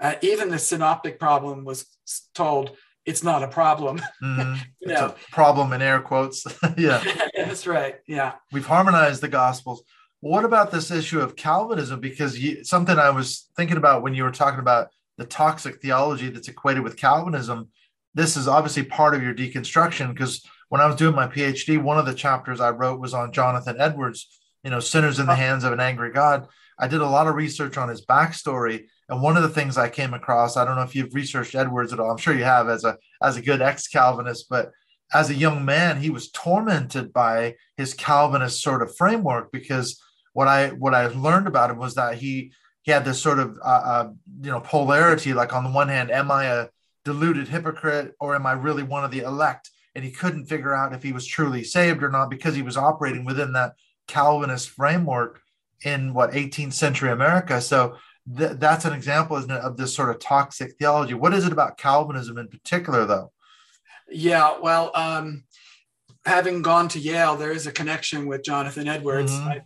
uh, even the synoptic problem was told it's not a problem. Mhm. you It's know, a problem in air quotes. yeah. that's right. Yeah. We've harmonized the gospels. What about this issue of Calvinism? Because you, something I was thinking about when you were talking about the toxic theology that's equated with Calvinism, this is obviously part of your deconstruction. Because when I was doing my PhD, one of the chapters I wrote was on Jonathan Edwards, you know, sinners in the hands of an angry God. I did a lot of research on his backstory. And one of the things I came across, I don't know if you've researched Edwards at all. I'm sure you have as a as a good ex-Calvinist, but as a young man, he was tormented by his Calvinist sort of framework because what I what I learned about him was that he he had this sort of uh, uh, you know polarity. Like on the one hand, am I a deluded hypocrite or am I really one of the elect? And he couldn't figure out if he was truly saved or not because he was operating within that Calvinist framework in what 18th century America. So th- that's an example, isn't it, of this sort of toxic theology. What is it about Calvinism in particular, though? Yeah. Well, um, having gone to Yale, there is a connection with Jonathan Edwards. Mhm. I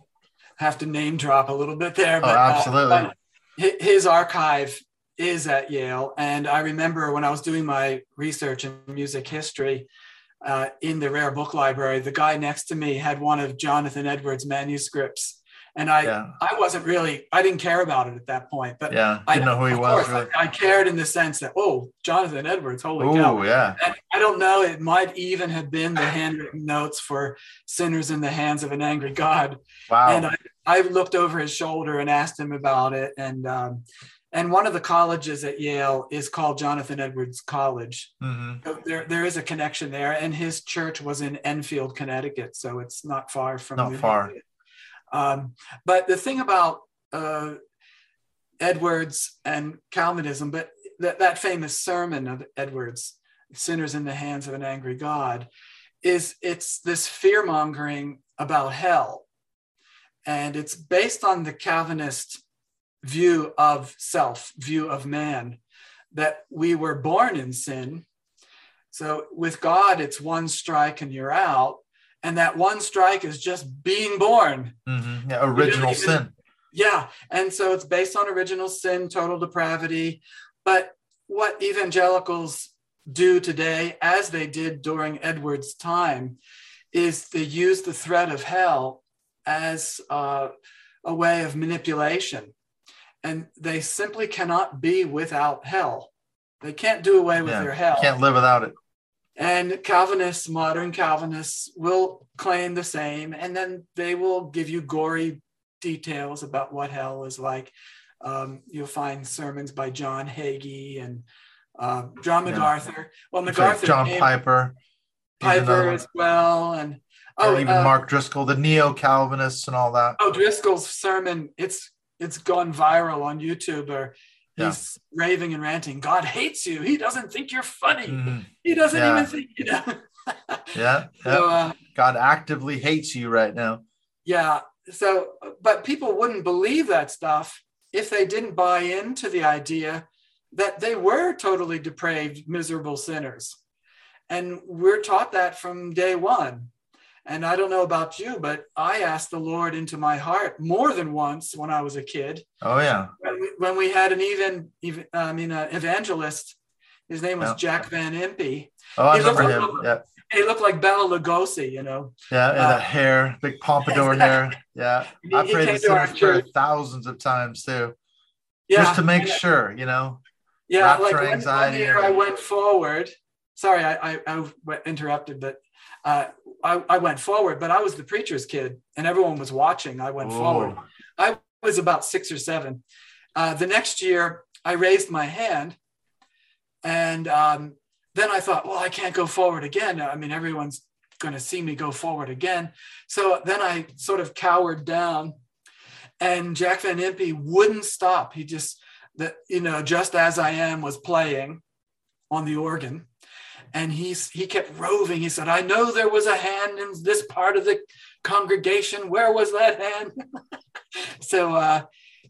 have to name drop a little bit there, Oh, but uh, absolutely. but his archive is at Yale, and I remember when I was doing my research in music history. Uh, in the rare book library, the guy next to me had one of Jonathan Edwards' manuscripts, and I, yeah, I wasn't really, I didn't care about it at that point, but yeah. I Didn't know who he was. course, Really. I, I cared in the sense that, oh, Jonathan Edwards, holy cow. Oh, yeah. And I don't know, it might even have been the handwritten notes for Sinners in the Hands of an Angry God. Wow. And I, I looked over his shoulder and asked him about it. And um, and one of the colleges at Yale is called Jonathan Edwards College. Mhm. So there, there is a connection there. And his church was in Enfield, Connecticut. So it's not far from Not far. Um, but the thing about uh, Edwards and Calvinism, but that, that famous sermon of Edwards, Sinners in the Hands of an Angry God, is it's this fear mongering about hell. And it's based on the Calvinist view of self, view of man, that we were born in sin. So with God, it's one strike and you're out. And that one strike is just being born. Mhm. Yeah, original even- sin. Yeah. And so it's based on original sin, total depravity. But what evangelicals do today, as they did during Edward's time, is they use the threat of hell as uh, a way of manipulation. And they simply cannot be without hell. They can't do away with Yeah, their hell. Can't live without it. And Calvinists, modern Calvinists, will claim the same, and then they will give you gory details about what hell is like. Um, you'll find sermons by John Hagee and uh, John Yeah. MacArthur. Well, It's like MacArthur, John came- Piper. Piper as well, and Or oh, even uh, Mark Driscoll, the neo Calvinists and all that. oh, Driscoll's sermon. It's it's gone viral on YouTube. Or Yeah. he's raving and ranting. God hates you. He doesn't think you're funny. Mhm. He doesn't Yeah. even think you know. Yeah. so, uh, God actively hates you right now. Yeah. So, but people wouldn't believe that stuff if they didn't buy into the idea that they were totally depraved, miserable sinners. And we're taught that from day one. And I don't know about you, but I asked the Lord into my heart more than once when I was a kid. Oh yeah. When we, when we had an even, even I mean, an evangelist, his name was Yeah. Jack Van Impe. Oh, I He looked remember like- him. Yeah. He looked like Bela Lugosi, you know. Yeah. And Uh, that hair, big pompadour hair. Yeah. He- I prayed came the to our sinner's prayer thousands of times too. Yeah, Just to make yeah. sure, you know. Yeah, like one, one anxiety year I went forward. Sorry, i i interrupted, but uh, I, I went forward, but I was the preacher's kid and everyone was watching. I went forward. I was about six or seven. Uh, the next year, I raised my hand. And um, then I thought, well, I can't go forward again. I mean, everyone's going to see me go forward again. So then I sort of cowered down. And Jack Van Impe wouldn't stop. He just, that you know, just as I am was playing on the organ. And he's he kept roving. He said, I know there was a hand in this part of the congregation. Where was that hand? so uh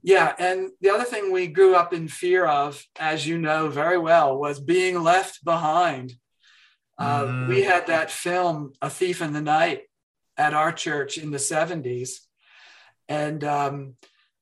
yeah, and the other thing we grew up in fear of, as you know very well, was being left behind. Uh, Mhm. We had that film, A Thief in the Night, at our church in the 70s. And um,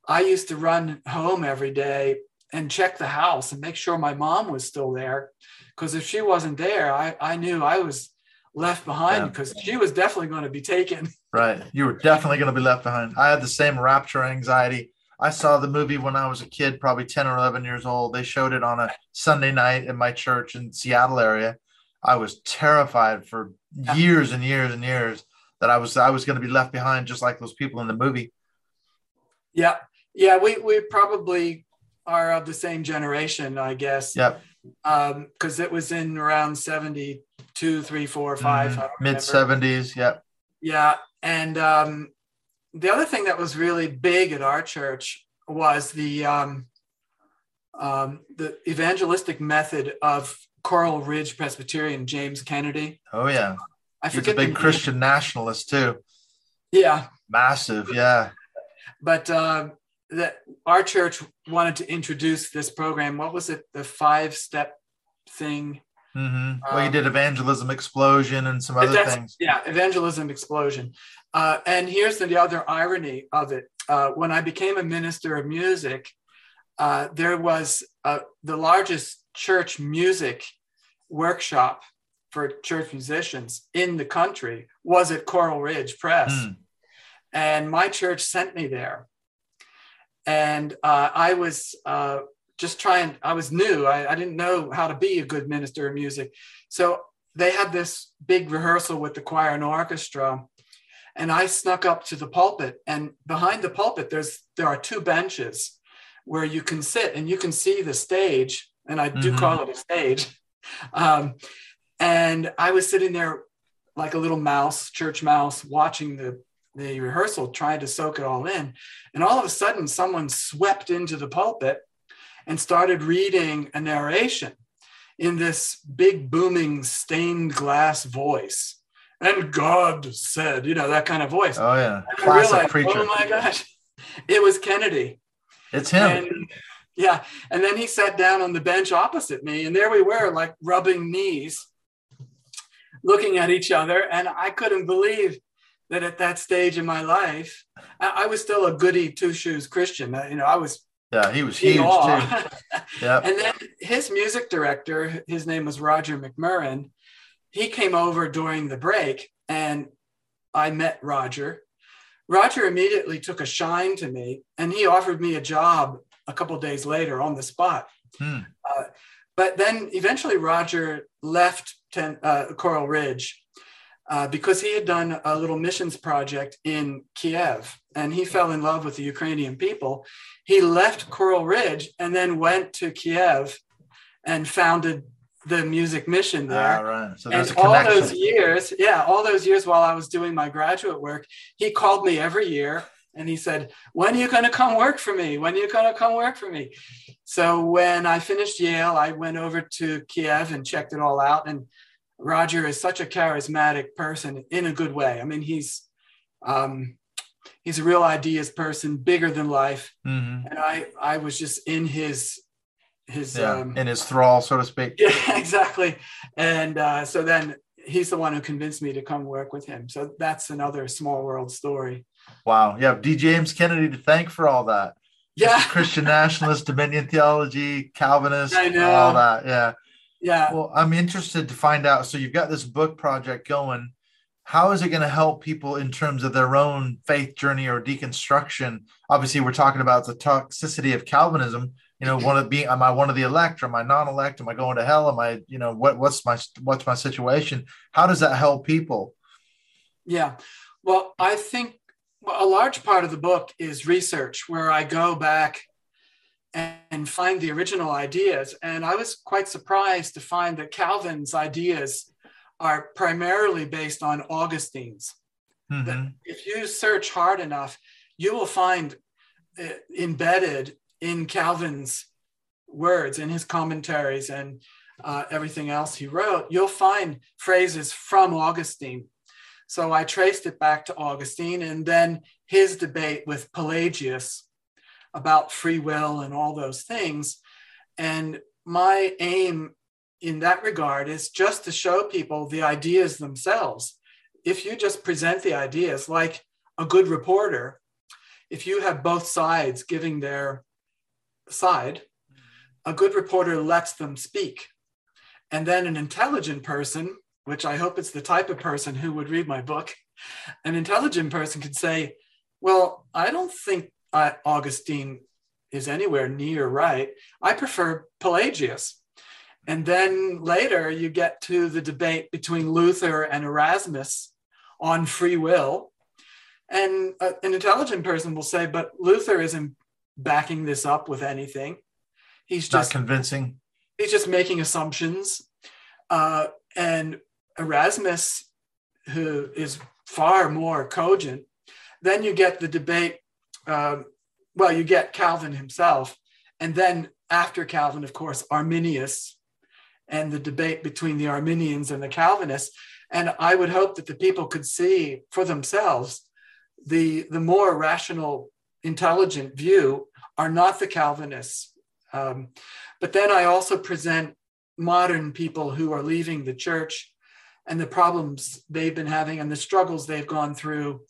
I used to run home every day and check the house and make sure my mom was still there because if she wasn't there, I, I knew I was left behind because yeah. she was definitely going to be taken. Right. You were definitely going to be left behind. I had the same rapture anxiety. I saw the movie when I was a kid, probably 10 or 11 years old. They showed it on a Sunday night in my church in Seattle area. I was terrified for years and years and years that I was I was going to be left behind just like those people in the movie. Yeah. Yeah, we we probably are of the same generation, I guess. Yep. Um, because it was in around 72, 3, 4, 5. Mm-hmm. Mid 70s, yep. Yeah. And um, the other thing that was really big at our church was the um, um, the evangelistic method of Coral Ridge Presbyterian James Kennedy. Oh yeah, I He's forget. a big Christian nationalist too. Yeah, massive. Yeah, but uh, that our church wanted to introduce this program. What was it? The five step thing. Mm-hmm. Well, um, you did evangelism explosion and some other things. Yeah, evangelism explosion. Uh, and here's the other irony of it. Uh, when I became a minister of music, uh, there was uh, the largest church music workshop for church musicians in the country was at Coral Ridge Press. Mm. And my church sent me there. And uh, I was uh, just trying, I was new. I, I didn't know how to be a good minister of music. So they had this big rehearsal with the choir and orchestra and I snuck up to the pulpit. And behind the pulpit, there's there are two benches where you can sit and you can see the stage. And I do mm-hmm. call it a stage. Um, and I was sitting there like a little mouse, church mouse, watching the the rehearsal, trying to soak it all in. And all of a sudden, someone swept into the pulpit and started reading a narration in this big, booming, stained glass voice and God said, you know, that kind of voice. Oh yeah, classic realized, oh preacher. Oh my gosh, it was Kennedy. It's him. And, yeah, and then he sat down on the bench opposite me, and there we were, like rubbing knees, looking at each other, and I couldn't believe that at that stage in my life, I, I was still a goody two shoes Christian. You know, I was. Yeah, he was huge too. yeah. And then his music director, his name was Roger McMurrin he came over during the break and I met Roger. Roger immediately took a shine to me and he offered me a job a couple days later on the spot. Hmm. Uh, but then eventually Roger left ten, uh, Coral Ridge uh, because he had done a little missions project in Kiev and he fell in love with the Ukrainian people. He left Coral Ridge and then went to Kiev and founded the music mission there. Ah, right. So and all those years, yeah, all those years while I was doing my graduate work, he called me every year and he said, When are you going to come work for me? When are you going to come work for me? So when I finished Yale, I went over to Kiev and checked it all out. And Roger is such a charismatic person in a good way. I mean, he's um, he's a real ideas person, bigger than life. Mm-hmm. And I I was just in his his yeah, um, in his thrall, so to speak. Yeah, exactly. And uh, so then he's the one who convinced me to come work with him. So that's another small world story. Wow. Yeah, D. James Kennedy to thank for all that. Yeah. Christian nationalist, Dominion theology, Calvinist, all that. Yeah. Yeah. Well, I'm interested to find out. So you've got this book project going. How is it going to help people in terms of their own faith journey or deconstruction? Obviously, we're talking about the toxicity of Calvinism, you know, one of being, am I one of the elect? Or am I non-elect? Am I going to hell? Am I, you know, what, what's my, what's my situation? How does that help people? Yeah. Well, I think a large part of the book is research where I go back and find the original ideas. And I was quite surprised to find that Calvin's ideas are primarily based on Augustine's. Mm-hmm. If you search hard enough, you will find uh, embedded in Calvin's words, in his commentaries, and uh, everything else he wrote, you'll find phrases from Augustine. So I traced it back to Augustine and then his debate with Pelagius about free will and all those things. And my aim in that regard is just to show people the ideas themselves. If you just present the ideas like a good reporter, if you have both sides giving their side, a good reporter lets them speak. And then an intelligent person, which I hope it's the type of person who would read my book, an intelligent person could say, Well, I don't think uh, Augustine is anywhere near right. I prefer Pelagius. And then later you get to the debate between Luther and Erasmus on free will. And a, an intelligent person will say, but Luther isn't backing this up with anything. He's just not convincing. He's just making assumptions. Uh, and Erasmus, who is far more cogent, then you get the debate. Um, well, you get Calvin himself. And then after Calvin, of course, Arminius and the debate between the Arminians and the Calvinists. And I would hope that the people could see for themselves the, the more rational, intelligent view are not the Calvinists. Um, but then I also present modern people who are leaving the church and the problems they've been having and the struggles they've gone through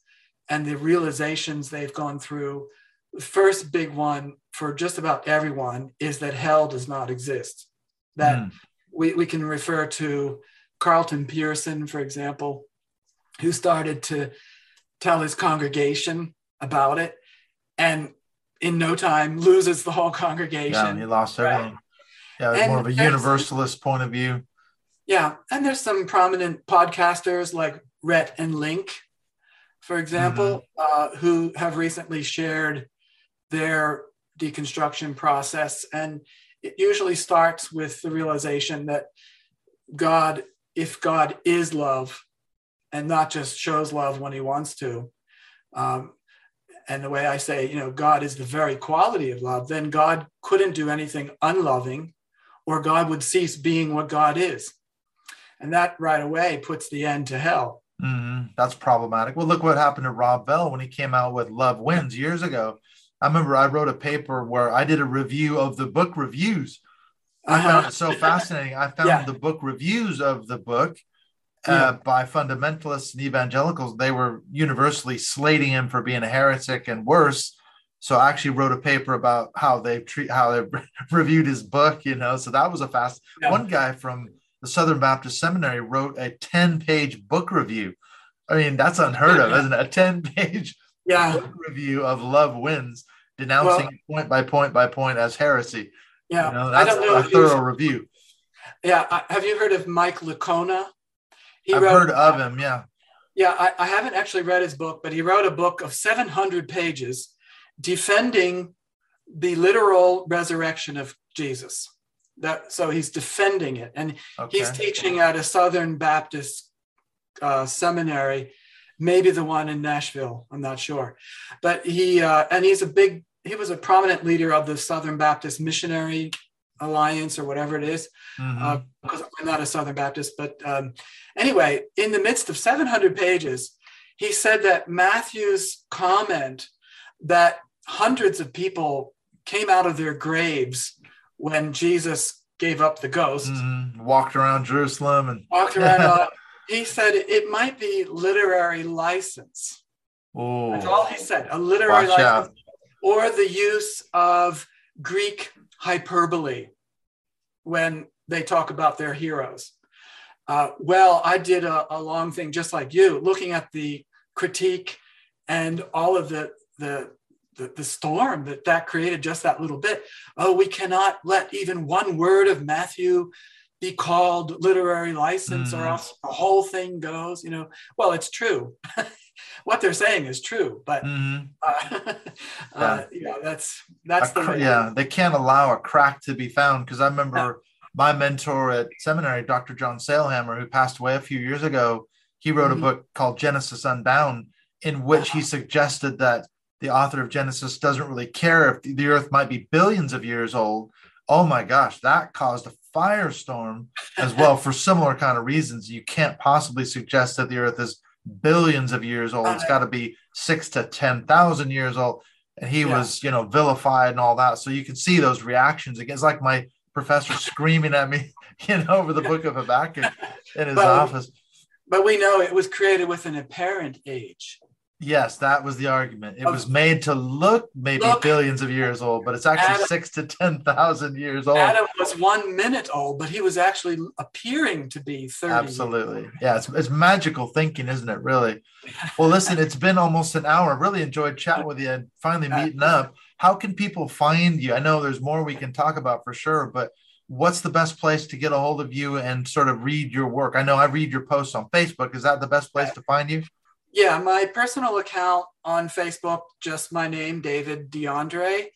and the realizations they've gone through. The first big one for just about everyone is that hell does not exist. That mm we, we can refer to Carlton Pearson, for example, who started to tell his congregation about it and in no time loses the whole congregation. Yeah, he lost everything. Right? Yeah, it's more of a universalist point of view. Yeah, and there's some prominent podcasters like Rhett and Link, for example, mm-hmm. uh, who have recently shared their deconstruction process. And it usually starts with the realization that God, if God is love and not just shows love when he wants to, um, and the way I say, you know, God is the very quality of love, then God couldn't do anything unloving or God would cease being what God is. And that right away puts the end to hell. Mm-hmm. That's problematic. Well, look what happened to Rob Bell when he came out with Love Wins years ago. I remember I wrote a paper where I did a review of the book reviews. I uh-huh. found it so fascinating. I found yeah. the book reviews of the book uh, yeah. by fundamentalists and evangelicals. They were universally slating him for being a heretic and worse. So I actually wrote a paper about how they treat how they reviewed his book. You know, so that was a fast. Yeah. One guy from the Southern Baptist Seminary wrote a ten-page book review. I mean, that's unheard of, isn't it? A ten-page yeah. review of Love Wins, denouncing well, point by point by point as heresy. Yeah, you know, that's I don't know a thorough review. Yeah, have you heard of Mike Licona? He I've wrote, heard of him. Yeah. Yeah, I, I haven't actually read his book, but he wrote a book of 700 pages defending the literal resurrection of Jesus. That so he's defending it, and okay. he's teaching at a Southern Baptist uh, seminary maybe the one in Nashville. I'm not sure, but he uh, and he's a big. He was a prominent leader of the Southern Baptist Missionary Alliance or whatever it is. Mm-hmm. Uh, because I'm not a Southern Baptist, but um, anyway, in the midst of 700 pages, he said that Matthew's comment that hundreds of people came out of their graves when Jesus gave up the ghost, mm-hmm. walked around Jerusalem and walked around. Uh, he said it might be literary license. Oh, That's all he said. A literary license out. or the use of Greek hyperbole when they talk about their heroes. Uh, well, I did a, a, long thing just like you, looking at the critique and all of the, the the, the storm that that created just that little bit. Oh, we cannot let even one word of Matthew be called literary license mm. or else the whole thing goes you know well it's true what they're saying is true but mm. uh, uh, yeah. that's that's the yeah they can't allow a crack to be found because i remember yeah. my mentor at seminary dr john sailhamer who passed away a few years ago he wrote mm-hmm. a book called genesis unbound in which he suggested that the author of genesis doesn't really care if the earth might be billions of years old oh my gosh that caused a firestorm as well for similar kind of reasons. You can't possibly suggest that the Earth is billions of years old. It's uh, got to be six to ten thousand years old. And he yeah. was, you know, vilified and all that. So you can see those reactions. It's like my professor screaming at me, you know, over the book of Habakkuk in his but, office. But we know it was created with an apparent age. Yes, that was the argument. It was made to look maybe look, billions of years old, but it's actually Adam, six to 10,000 years old. Adam was one minute old, but he was actually appearing to be 30. Absolutely. Yeah, it's, it's magical thinking, isn't it? Really? Well, listen, it's been almost an hour. Really enjoyed chatting with you and finally meeting up. How can people find you? I know there's more we can talk about for sure, but what's the best place to get a hold of you and sort of read your work? I know I read your posts on Facebook. Is that the best place to find you? Yeah, my personal account on Facebook, just my name, David D'Andre,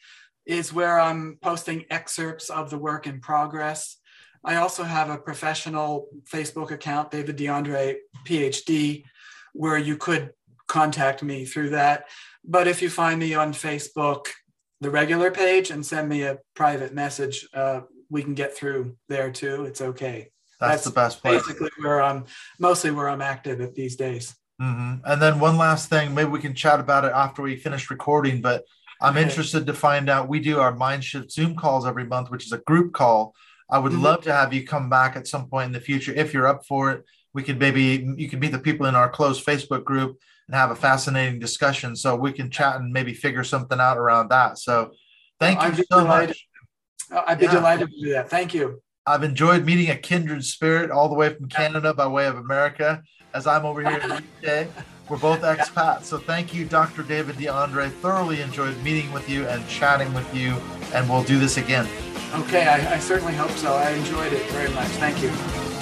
is where I'm posting excerpts of the work in progress. I also have a professional Facebook account, David D'Andre PhD, where you could contact me through that. But if you find me on Facebook, the regular page, and send me a private message, uh, we can get through there too. It's okay. That's, That's the best place. Basically, where I'm mostly where I'm active at these days. Mm-hmm. And then one last thing, maybe we can chat about it after we finish recording. But I'm interested to find out. We do our Mind Shift Zoom calls every month, which is a group call. I would mm-hmm. love to have you come back at some point in the future if you're up for it. We could maybe you could meet the people in our closed Facebook group and have a fascinating discussion. So we can chat and maybe figure something out around that. So thank you so delighted. much. I'd be yeah. delighted to do that. Thank you. I've enjoyed meeting a kindred spirit all the way from Canada by way of America as I'm over here in the UK. We're both expats. So thank you, Dr. David D'Andre. Thoroughly enjoyed meeting with you and chatting with you, and we'll do this again. Okay, I, I certainly hope so. I enjoyed it very much. Thank you.